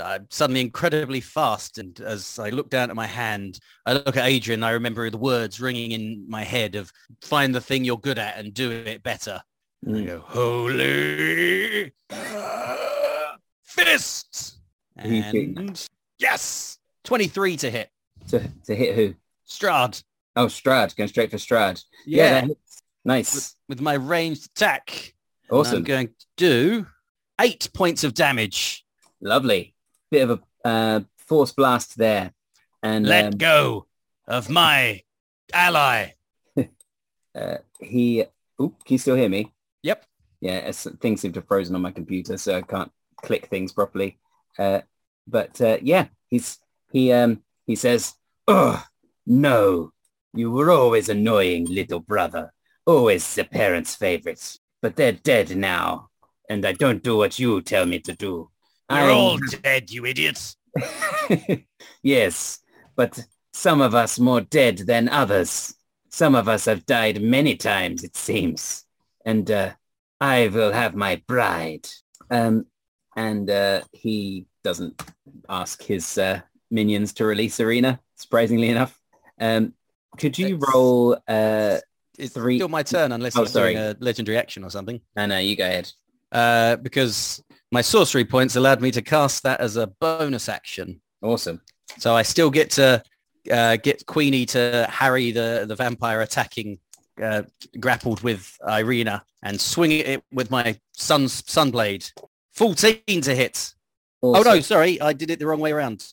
I'm suddenly incredibly fast, and as I look down at my hand, I look at Adrian. I remember the words ringing in my head of "Find the thing you're good at and do it better." I Mm. go, holy fist. And yes, 23 to hit. To, to hit who? Strahd. Oh, Strahd, going straight for Strahd. Yeah. that hits. Nice. With my ranged attack. Awesome. I'm going to do eight points of damage. Lovely. Bit of a uh, force blast there. And Let um, go of my ally. uh, he... Oop, can you still hear me? Yep. Yeah, things seem to have frozen on my computer, so I can't click things properly. Uh, but uh, yeah, he's he um he says, "Oh no, you were always annoying, little brother. Always the parents' favorites. But they're dead now, and I don't do what you tell me to do. You're I'm- all dead, you idiots. yes, but some of us more dead than others. Some of us have died many times, it seems. And uh, I will have my bride. Um, and uh, he doesn't ask his uh, minions to release Irina, surprisingly enough. Um, could you roll... Uh, It's Three- still my turn unless Oh, doing sorry. a legendary action or something. no, no, you go ahead. Uh, because my sorcery points allowed me to cast that as a bonus action. Awesome. So I still get to uh, get Queenie to harry the, the vampire attacking, uh, grappled with Irina and swing it with my sun's sunblade. 14 to hit. Oh no, sorry, I did it the wrong way around.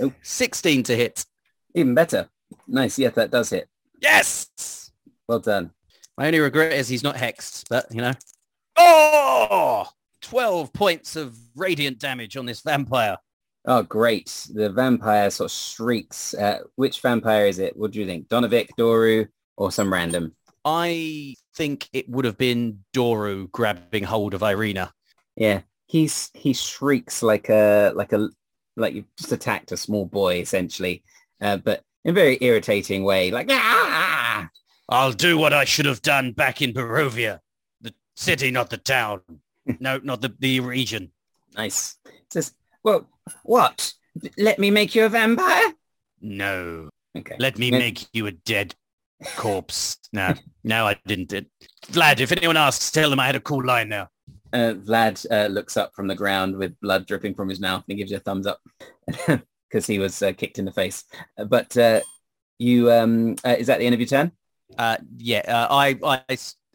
Oh. 16 to hit. Even better. Nice. Yes, that does hit. Yes! Well done. My only regret is he's not hexed, but you know. Oh! 12 points of radiant damage on this vampire. Oh, great. The vampire sort of shrieks. Uh, which vampire is it? What do you think? Donovic, Doru, or some random? I think it would have been Doru grabbing hold of Irina. Yeah. He's, he shrieks like a, like a, like you've just attacked a small boy, essentially. Uh, but in a very irritating way, like, ah! I'll do what I should have done back in Barovia. The city, not the town. no, not the, the region. Nice. Says, well, what? Let me make you a vampire? No. Okay. Let me Yeah. make you a dead corpse. No, no, I didn't. It, Vlad, if anyone asks, tell them I had a cool line now. Uh, Vlad uh, looks up from the ground with blood dripping from his mouth and he gives you a thumbs up because he was uh, kicked in the face. But uh, you, um, uh, is that the end of your turn? Uh, yeah, uh, I, uh,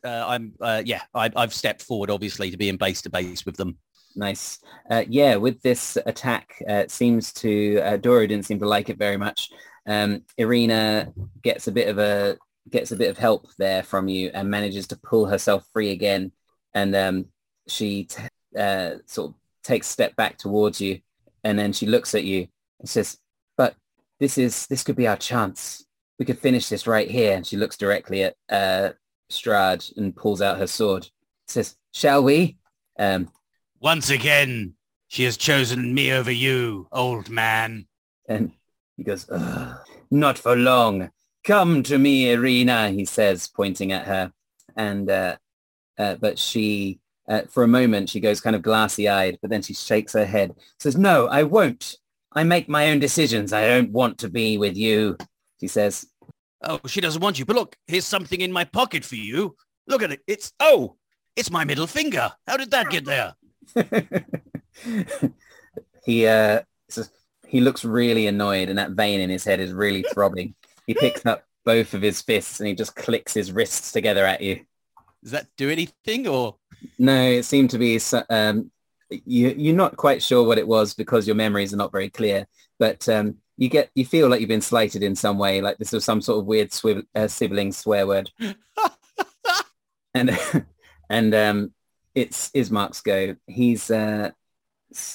I'm, uh, yeah, I, I've stepped forward, obviously, to be in base to base with them. Nice. Uh, yeah, with this attack, uh, it seems to, uh, Doru didn't seem to like it very much. Um, Irina gets a bit of a, gets a bit of help there from you and manages to pull herself free again. And um, she t- uh, sort of takes a step back towards you and then she looks at you and says, but this is, this could be our chance. We could finish this right here. And she looks directly at uh, Strahd and pulls out her sword. Says, shall we? Um, Once again, she has chosen me over you, old man. And he goes, not for long. Come to me, Irina, he says, pointing at her. And, uh, uh, but she, uh, for a moment, she goes kind of glassy eyed, but then she shakes her head, says, no, I won't. I make my own decisions. I don't want to be with you, she says. Oh, she doesn't want you. But look, here's something in my pocket for you. Look at it. It's, oh, it's my middle finger. How did that get there? he uh he looks really annoyed and that vein in his head is really throbbing. He picks up both of his fists and he just clicks his wrists together at you. Does that do anything or? No, it seemed to be um, you, you're not quite sure what it was because your memories are not very clear, but um, you get you feel like you've been slighted in some way, like this was some sort of weird swiv- uh, sibling swear word. and and um, it's Ismark's go. He's uh,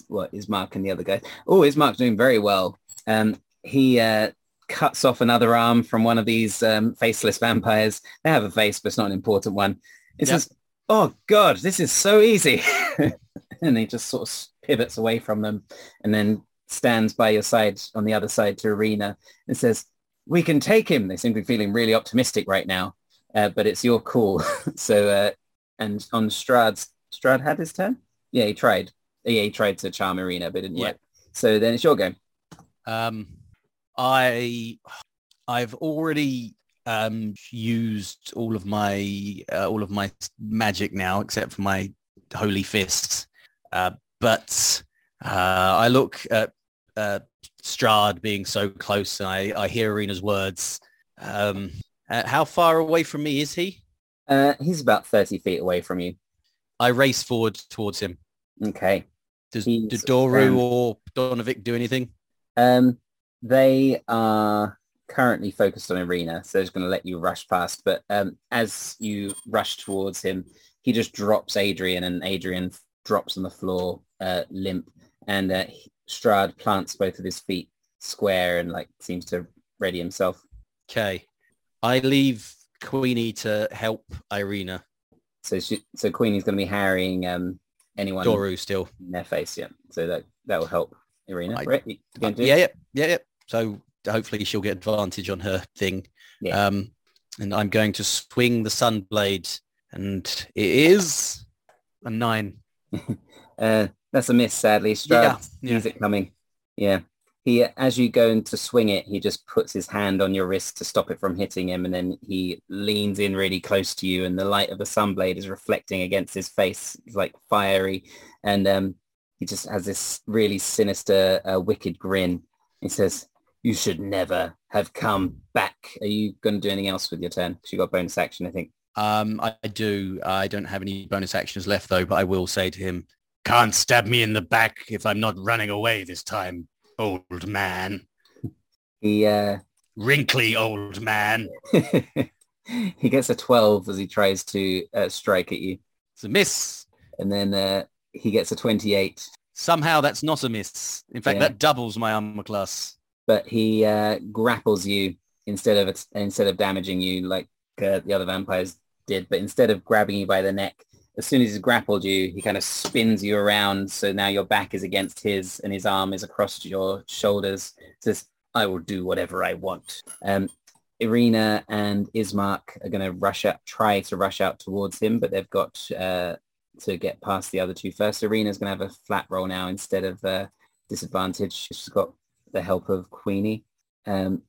what Ismark and the other guy. Oh, Ismark's doing very well. Um, he uh, cuts off another arm from one of these um, faceless vampires. They have a face, but it's not an important one. It yep. says, "Oh God, this is so easy." and he just sort of pivots away from them and then stands by your side on the other side to Irina and says, we can take him. They seem to be feeling really optimistic right now, uh, but it's your call. so, uh, and on Strahd's, Strahd had his turn? Yeah, he tried. Yeah, he tried to charm Irina, but didn't yeah. work. So then it's your game. Um, I, I've already um, used all of my uh, all of my magic now, except for my holy fists. Uh, but uh, I look at uh, Strahd being so close, and I, I hear Irina's words. Um, uh, how far away from me is he? Uh, he's about 30 feet away from you. I race forward towards him. Okay. Does, does Doru um, or Donovic do anything? Um, they are currently focused on Irina, so he's going to let you rush past. But um, as you rush towards him, he just drops Adrian, and Adrian drops on the floor uh, limp, and uh, Strahd plants both of his feet square and like seems to ready himself. Okay, I leave Queenie to help Irina. So she, so Queenie's going to be harrying um, anyone. Doru still in their face, yeah. So that that will help Irina. I, right? Uh, yeah, yeah, yeah, yeah. So hopefully she'll get advantage on her thing. Yeah. Um, and I'm going to swing the sunblade, and it is a nine. uh, that's a miss, sadly. Strahd yeah, yeah. it coming. Yeah. He, as you go to swing it, he just puts his hand on your wrist to stop it from hitting him, and then he leans in really close to you, and the light of the sunblade is reflecting against his face, it's like fiery, and um, he just has this really sinister, uh, wicked grin. He says, "You should never have come back." Are you going to do anything else with your turn? Because you got bonus action, I think. Um, I do. I don't have any bonus actions left though, but I will say to him, can't stab me in the back if I'm not running away this time, old man. He, uh... Wrinkly old man. he gets a 12 as he tries to uh, strike at you. It's a miss. And then uh, he gets a 28. Somehow that's not a miss. In fact, yeah. that doubles my armor class. But he uh, grapples you instead of instead of damaging you like uh, the other vampires did. But instead of grabbing you by the neck, as soon as he's grappled you, he kind of spins you around. So now your back is against his and his arm is across your shoulders. Says, I will do whatever I want. Um, Irina and Ismark are going to rush out, try to rush out towards him, but they've got uh, to get past the other two first. Irina's going to have a flat roll now instead of uh, disadvantage. She's got the help of Queenie. Um,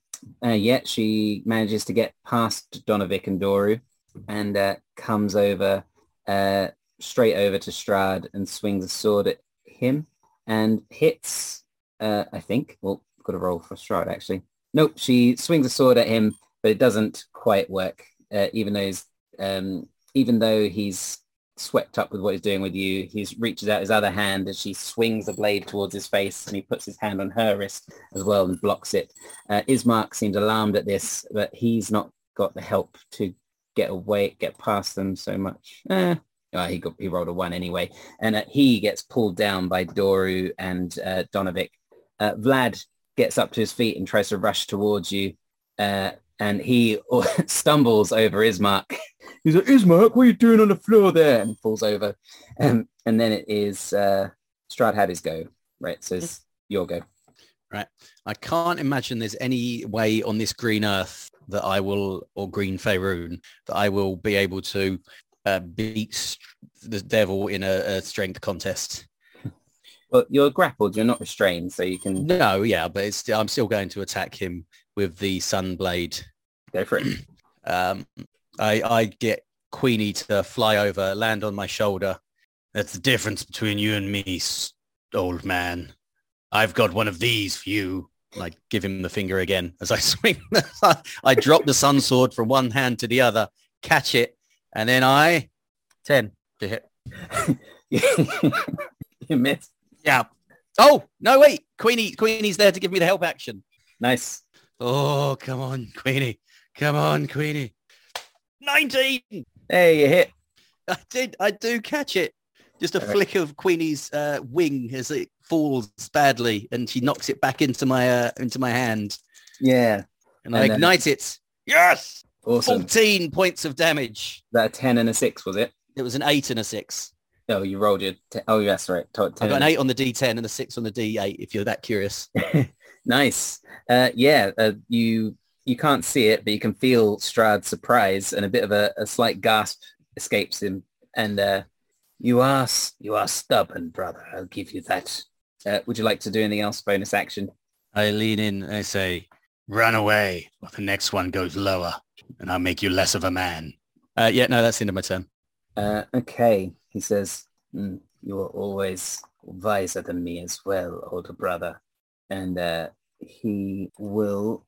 uh, yet she manages to get past Donovic and Doru and uh, comes over uh, straight over to Strahd and swings a sword at him and hits, uh, I think. Well, got a roll for Strahd, actually. Nope, she swings a sword at him, but it doesn't quite work. Uh, even though he's, um, even though he's swept up with what he's doing with you, he reaches out his other hand and she swings the blade towards his face and he puts his hand on her wrist as well and blocks it. Uh, Ismark seems alarmed at this, but he's not got the help to get away, get past them so much. Eh, oh, he got he rolled a one anyway, and uh, he gets pulled down by Doru and uh, Donovic. Uh, Vlad gets up to his feet and tries to rush towards you, uh, and he stumbles over Ismark. He's like, Ismark, what are you doing on the floor there? And falls over. Um, and then it is uh, Strahd had his go, right? So it's your go. Right. I can't imagine there's any way on this green earth that I will, or Green Faerun, that I will be able to uh, beat the devil in a, a strength contest. Well, you're grappled. You're not restrained, so you can No, yeah, but it's I'm still going to attack him with the sun blade. go for it. Um, I I get Queenie to fly over, land on my shoulder. That's the difference between you and me, old man. I've got one of these for you. I give him the finger again as I swing. I drop the sun sword from one hand to the other, catch it, and then I ten to hit. you missed. Yeah. Oh no! Wait, Queenie. Queenie's there to give me the help action. Nice. Oh, come on, Queenie. Come on, Queenie. 19. Hey, you hit. I did. I do catch it. Just a Alright. flick of Queenie's uh, wing as it falls badly, and she knocks it back into my uh, into my hand, Yeah. and I then- ignite it. Yes, Awesome. fourteen points of damage. That a 10 and a 6, was it? It was an eight and a six. Oh, you rolled your... Te- oh, yes, right. To- I 10 got an eight on the D10 and a six on the D8. If you're that curious. Nice. Uh, yeah, uh, you you can't see it, but you can feel Strahd's surprise and a bit of a, a slight gasp escapes him. And uh, you are you are stubborn, brother. I'll give you that. Uh, would you like to do anything else? Bonus action. I lean in and I say, "Run away, or the next one goes lower, and I'll make you less of a man." Uh, yeah, no, that's the end of my turn. Uh, okay, he says. "Mm, you are always wiser than me as well, older brother. And uh, he will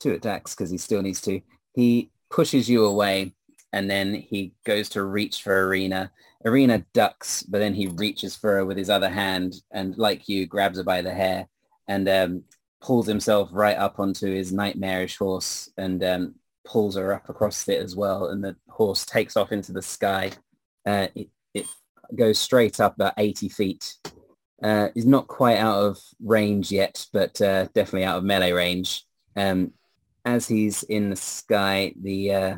two attacks because he still needs to. He pushes you away and then he goes to reach for Irina. Irina ducks, but then he reaches for her with his other hand and like you grabs her by the hair and um, pulls himself right up onto his nightmarish horse and um, pulls her up across it as well. And the horse takes off into the sky. Uh, it, it goes straight up about 80 feet. Uh, he's not quite out of range yet, but uh, definitely out of melee range. Um, as he's in the sky, the uh,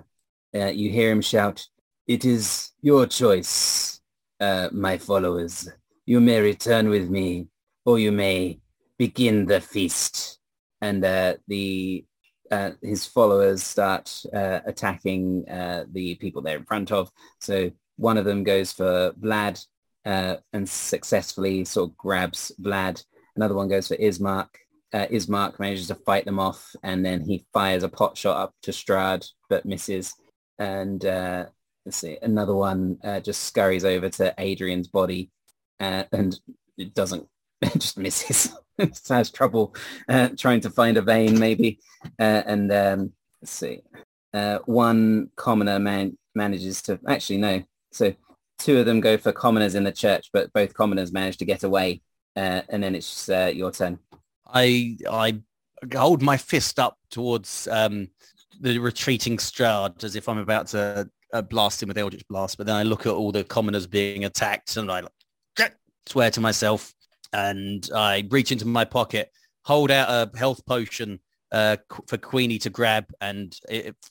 uh, you hear him shout, "It is your choice, uh, my followers. You may return with me, or you may begin the feast." And uh, the uh, his followers start uh, attacking uh, the people they're in front of. So one of them goes for Vlad uh, and successfully sort of grabs Vlad. Another one goes for Ismark. Uh, Ismark manages to fight them off and then he fires a pot shot up to Strahd but misses. And uh, let's see, another one uh, just scurries over to Adrian's body uh, and it doesn't, it just misses. Just has trouble uh, trying to find a vein maybe. Uh, and um, let's see, uh, one commoner man manages to, actually no, so two of them go for commoners in the church, but both commoners manage to get away. Uh, and then it's your turn. I I hold my fist up towards um, the retreating Strahd as if I'm about to uh, blast him with Eldritch Blast. But then I look at all the commoners being attacked and I like, swear to myself and I reach into my pocket, hold out a health potion uh, for Queenie to grab and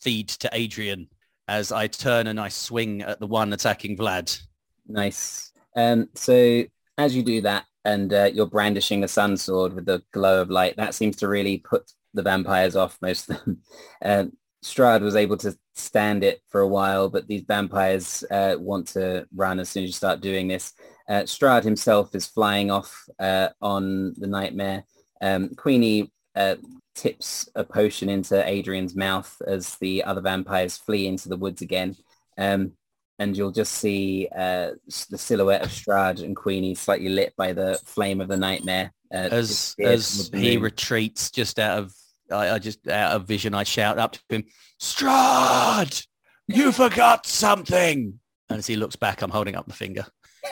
feed to Adrian as I turn and I swing at the one attacking Vlad. Nice. Um, so as you do that and uh, you're brandishing a sun sword with the glow of light, that seems to really put the vampires off most of them. Um, Strahd was able to stand it for a while, but these vampires uh, want to run as soon as you start doing this. Uh, Strahd himself is flying off uh, on the nightmare. Um, Queenie uh, tips a potion into Adrian's mouth as the other vampires flee into the woods again. Um, and you'll just see uh, the silhouette of Strahd and Queenie slightly lit by the flame of the nightmare. Uh, as as he retreats just out of I, I just out of vision I shout up to him Strahd, you forgot something and as he looks back I'm holding up the finger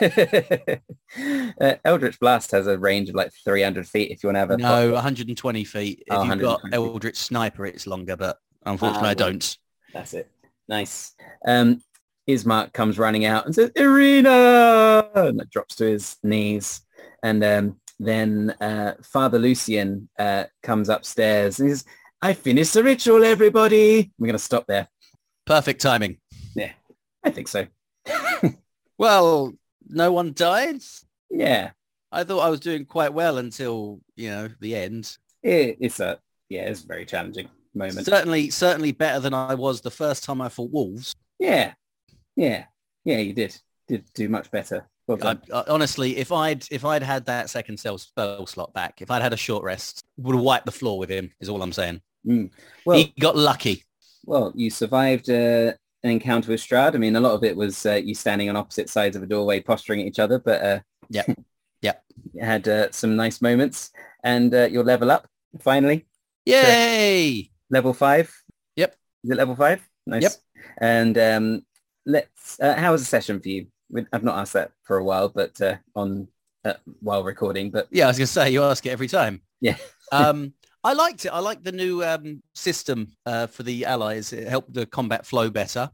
uh, Eldritch Blast has a range of like 300 feet if you want to have a no 120 feet if Oh, you've got Eldritch Sniper it's longer but unfortunately Ah, I don't That's it. Nice. Um, Ismark comes running out and says, Irina! And drops to his knees. And um, then uh, Father Lucian uh, comes upstairs and he says, I finished the ritual, everybody. We're going to stop there. perfect timing Yeah, I think so. well no one died Yeah. I thought I was doing quite well until you know the end It, it's a, yeah, it's a very challenging moment. certainly certainly better than I was the first time I fought wolves yeah. Yeah. Yeah, you did. Did do much better. Well I. I, honestly, if I'd if I'd had that second cell spell slot back, if I'd had a short rest, would have wiped the floor with him. Is all I'm saying. Well, he got lucky. well, you survived uh, an encounter with Strahd. I mean, a lot of it was uh, you standing on opposite sides of a doorway, posturing at each other, but uh, Yeah. Yeah. you had uh, some nice moments, and uh, you'll level up finally. Yay! Level five. Yep. Is it level five? Nice. Yep. And um, let's. Uh, how was the session for you? I've not asked that for a while, but uh, on uh, while recording. But Yeah, I was gonna say you ask it every time. Yeah. um, I liked it. I liked the new um, system uh, for the allies. It helped the combat flow better.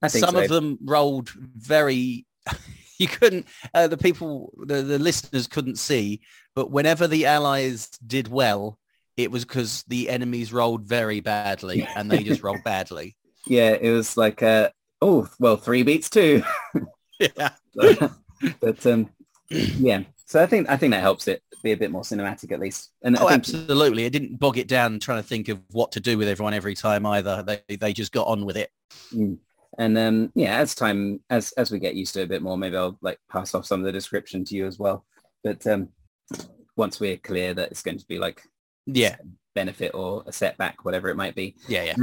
I think Some so. of them rolled very. you couldn't. Uh, the people, the, the listeners couldn't see, but whenever the allies did well, it was because the enemies rolled very badly, and they just rolled badly. Yeah, it was like uh, oh well, three beats too. Yeah. but um, yeah, so I think I think that helps it be a bit more cinematic at least. And I Oh, think, absolutely. It didn't bog it down trying to think of what to do with everyone every time either. They they just got on with it. and um, yeah, as time as as we get used to it a bit more, maybe I'll like pass off some of the description to you as well. But um, once we're clear that it's going to be like Yeah. benefit or a setback, whatever it might be. Yeah. Yeah.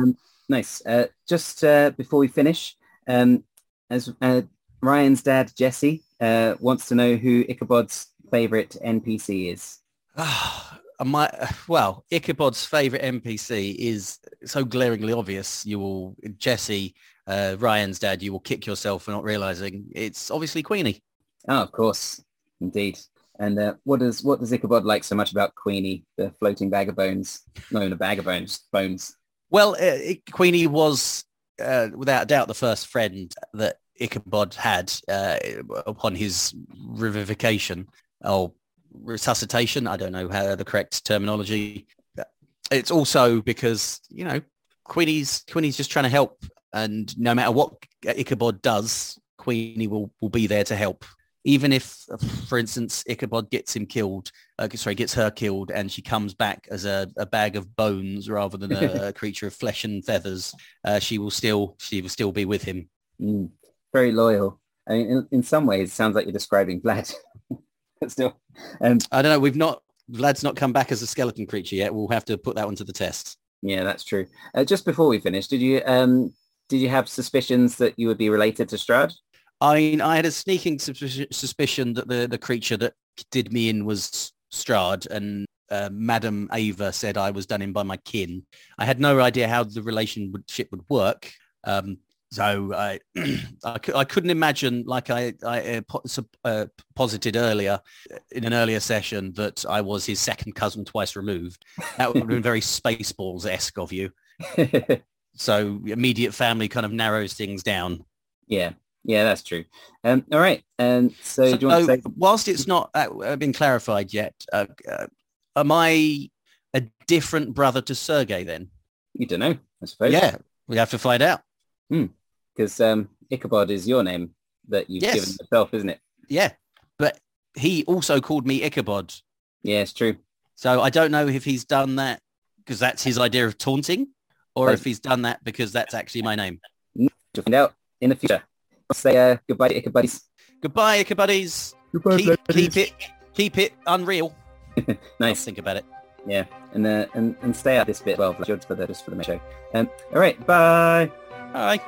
Nice. Uh, just uh, before we finish, um, as uh, Ryan's dad Jesse uh, wants to know who Ichabod's favorite NPC is. My well, Ichabod's favorite NPC is so glaringly obvious. You will Jesse, uh, Ryan's dad. You will kick yourself for not realizing it's obviously Queenie. Oh, of course, indeed. And uh, what does what does Ichabod like so much about Queenie, the floating bag of bones? No, a bag of bones. Bones. Well, uh, Queenie was uh, without a doubt the first friend that Ichabod had uh, upon his revivification or resuscitation. I don't know how the correct terminology. It's also because you know Queenie's Queenie's just trying to help, and no matter what Ichabod does, Queenie will will be there to help. Even if, for instance, Ichabod gets him killed, uh, sorry, gets her killed, and she comes back as a, a bag of bones rather than a, a creature of flesh and feathers, uh, she will still she will still be with him. Mm, very loyal. I mean, in, in some ways, it sounds like you're describing Vlad. but still, um, I don't know. We've not Vlad's not come back as a skeleton creature yet. We'll have to put that one to the test. yeah, that's true. Uh, just before we finish, did you um, did you have suspicions that you would be related to Strahd? I mean, I had a sneaking suspicion, suspicion that the, the creature that did me in was Strahd, and uh, Madam Eva said I was done in by my kin. I had no idea how the relationship would work. Um, so I, I, I couldn't imagine, like I, I uh, uh, posited earlier in an earlier session, that I was his second cousin twice removed. That would have been very Spaceballs-esque of you. So immediate family kind of narrows things down. yeah, yeah, that's true. Um, all right. And so, do you want to say? whilst it's not uh, been clarified yet, uh, uh, am I a different brother to Sergei then? You don't know, I suppose. Yeah, we have to find out. Because um, Ichabod is your name that you've Yes. given yourself, isn't it? Yeah, but he also called me Ichabod. Yeah, it's true. So I don't know if he's done that because that's his idea of taunting or if he's done that because that's actually my name. To find out in the future. Say uh, goodbye to Ichabuddies. Goodbye, Ichabuddies. Goodbye, Keep, keep it, keep it unreal. Nice. Think about it. Yeah, and uh, and and stay out this bit well, just for the just for the show. Um, all right, bye. Bye.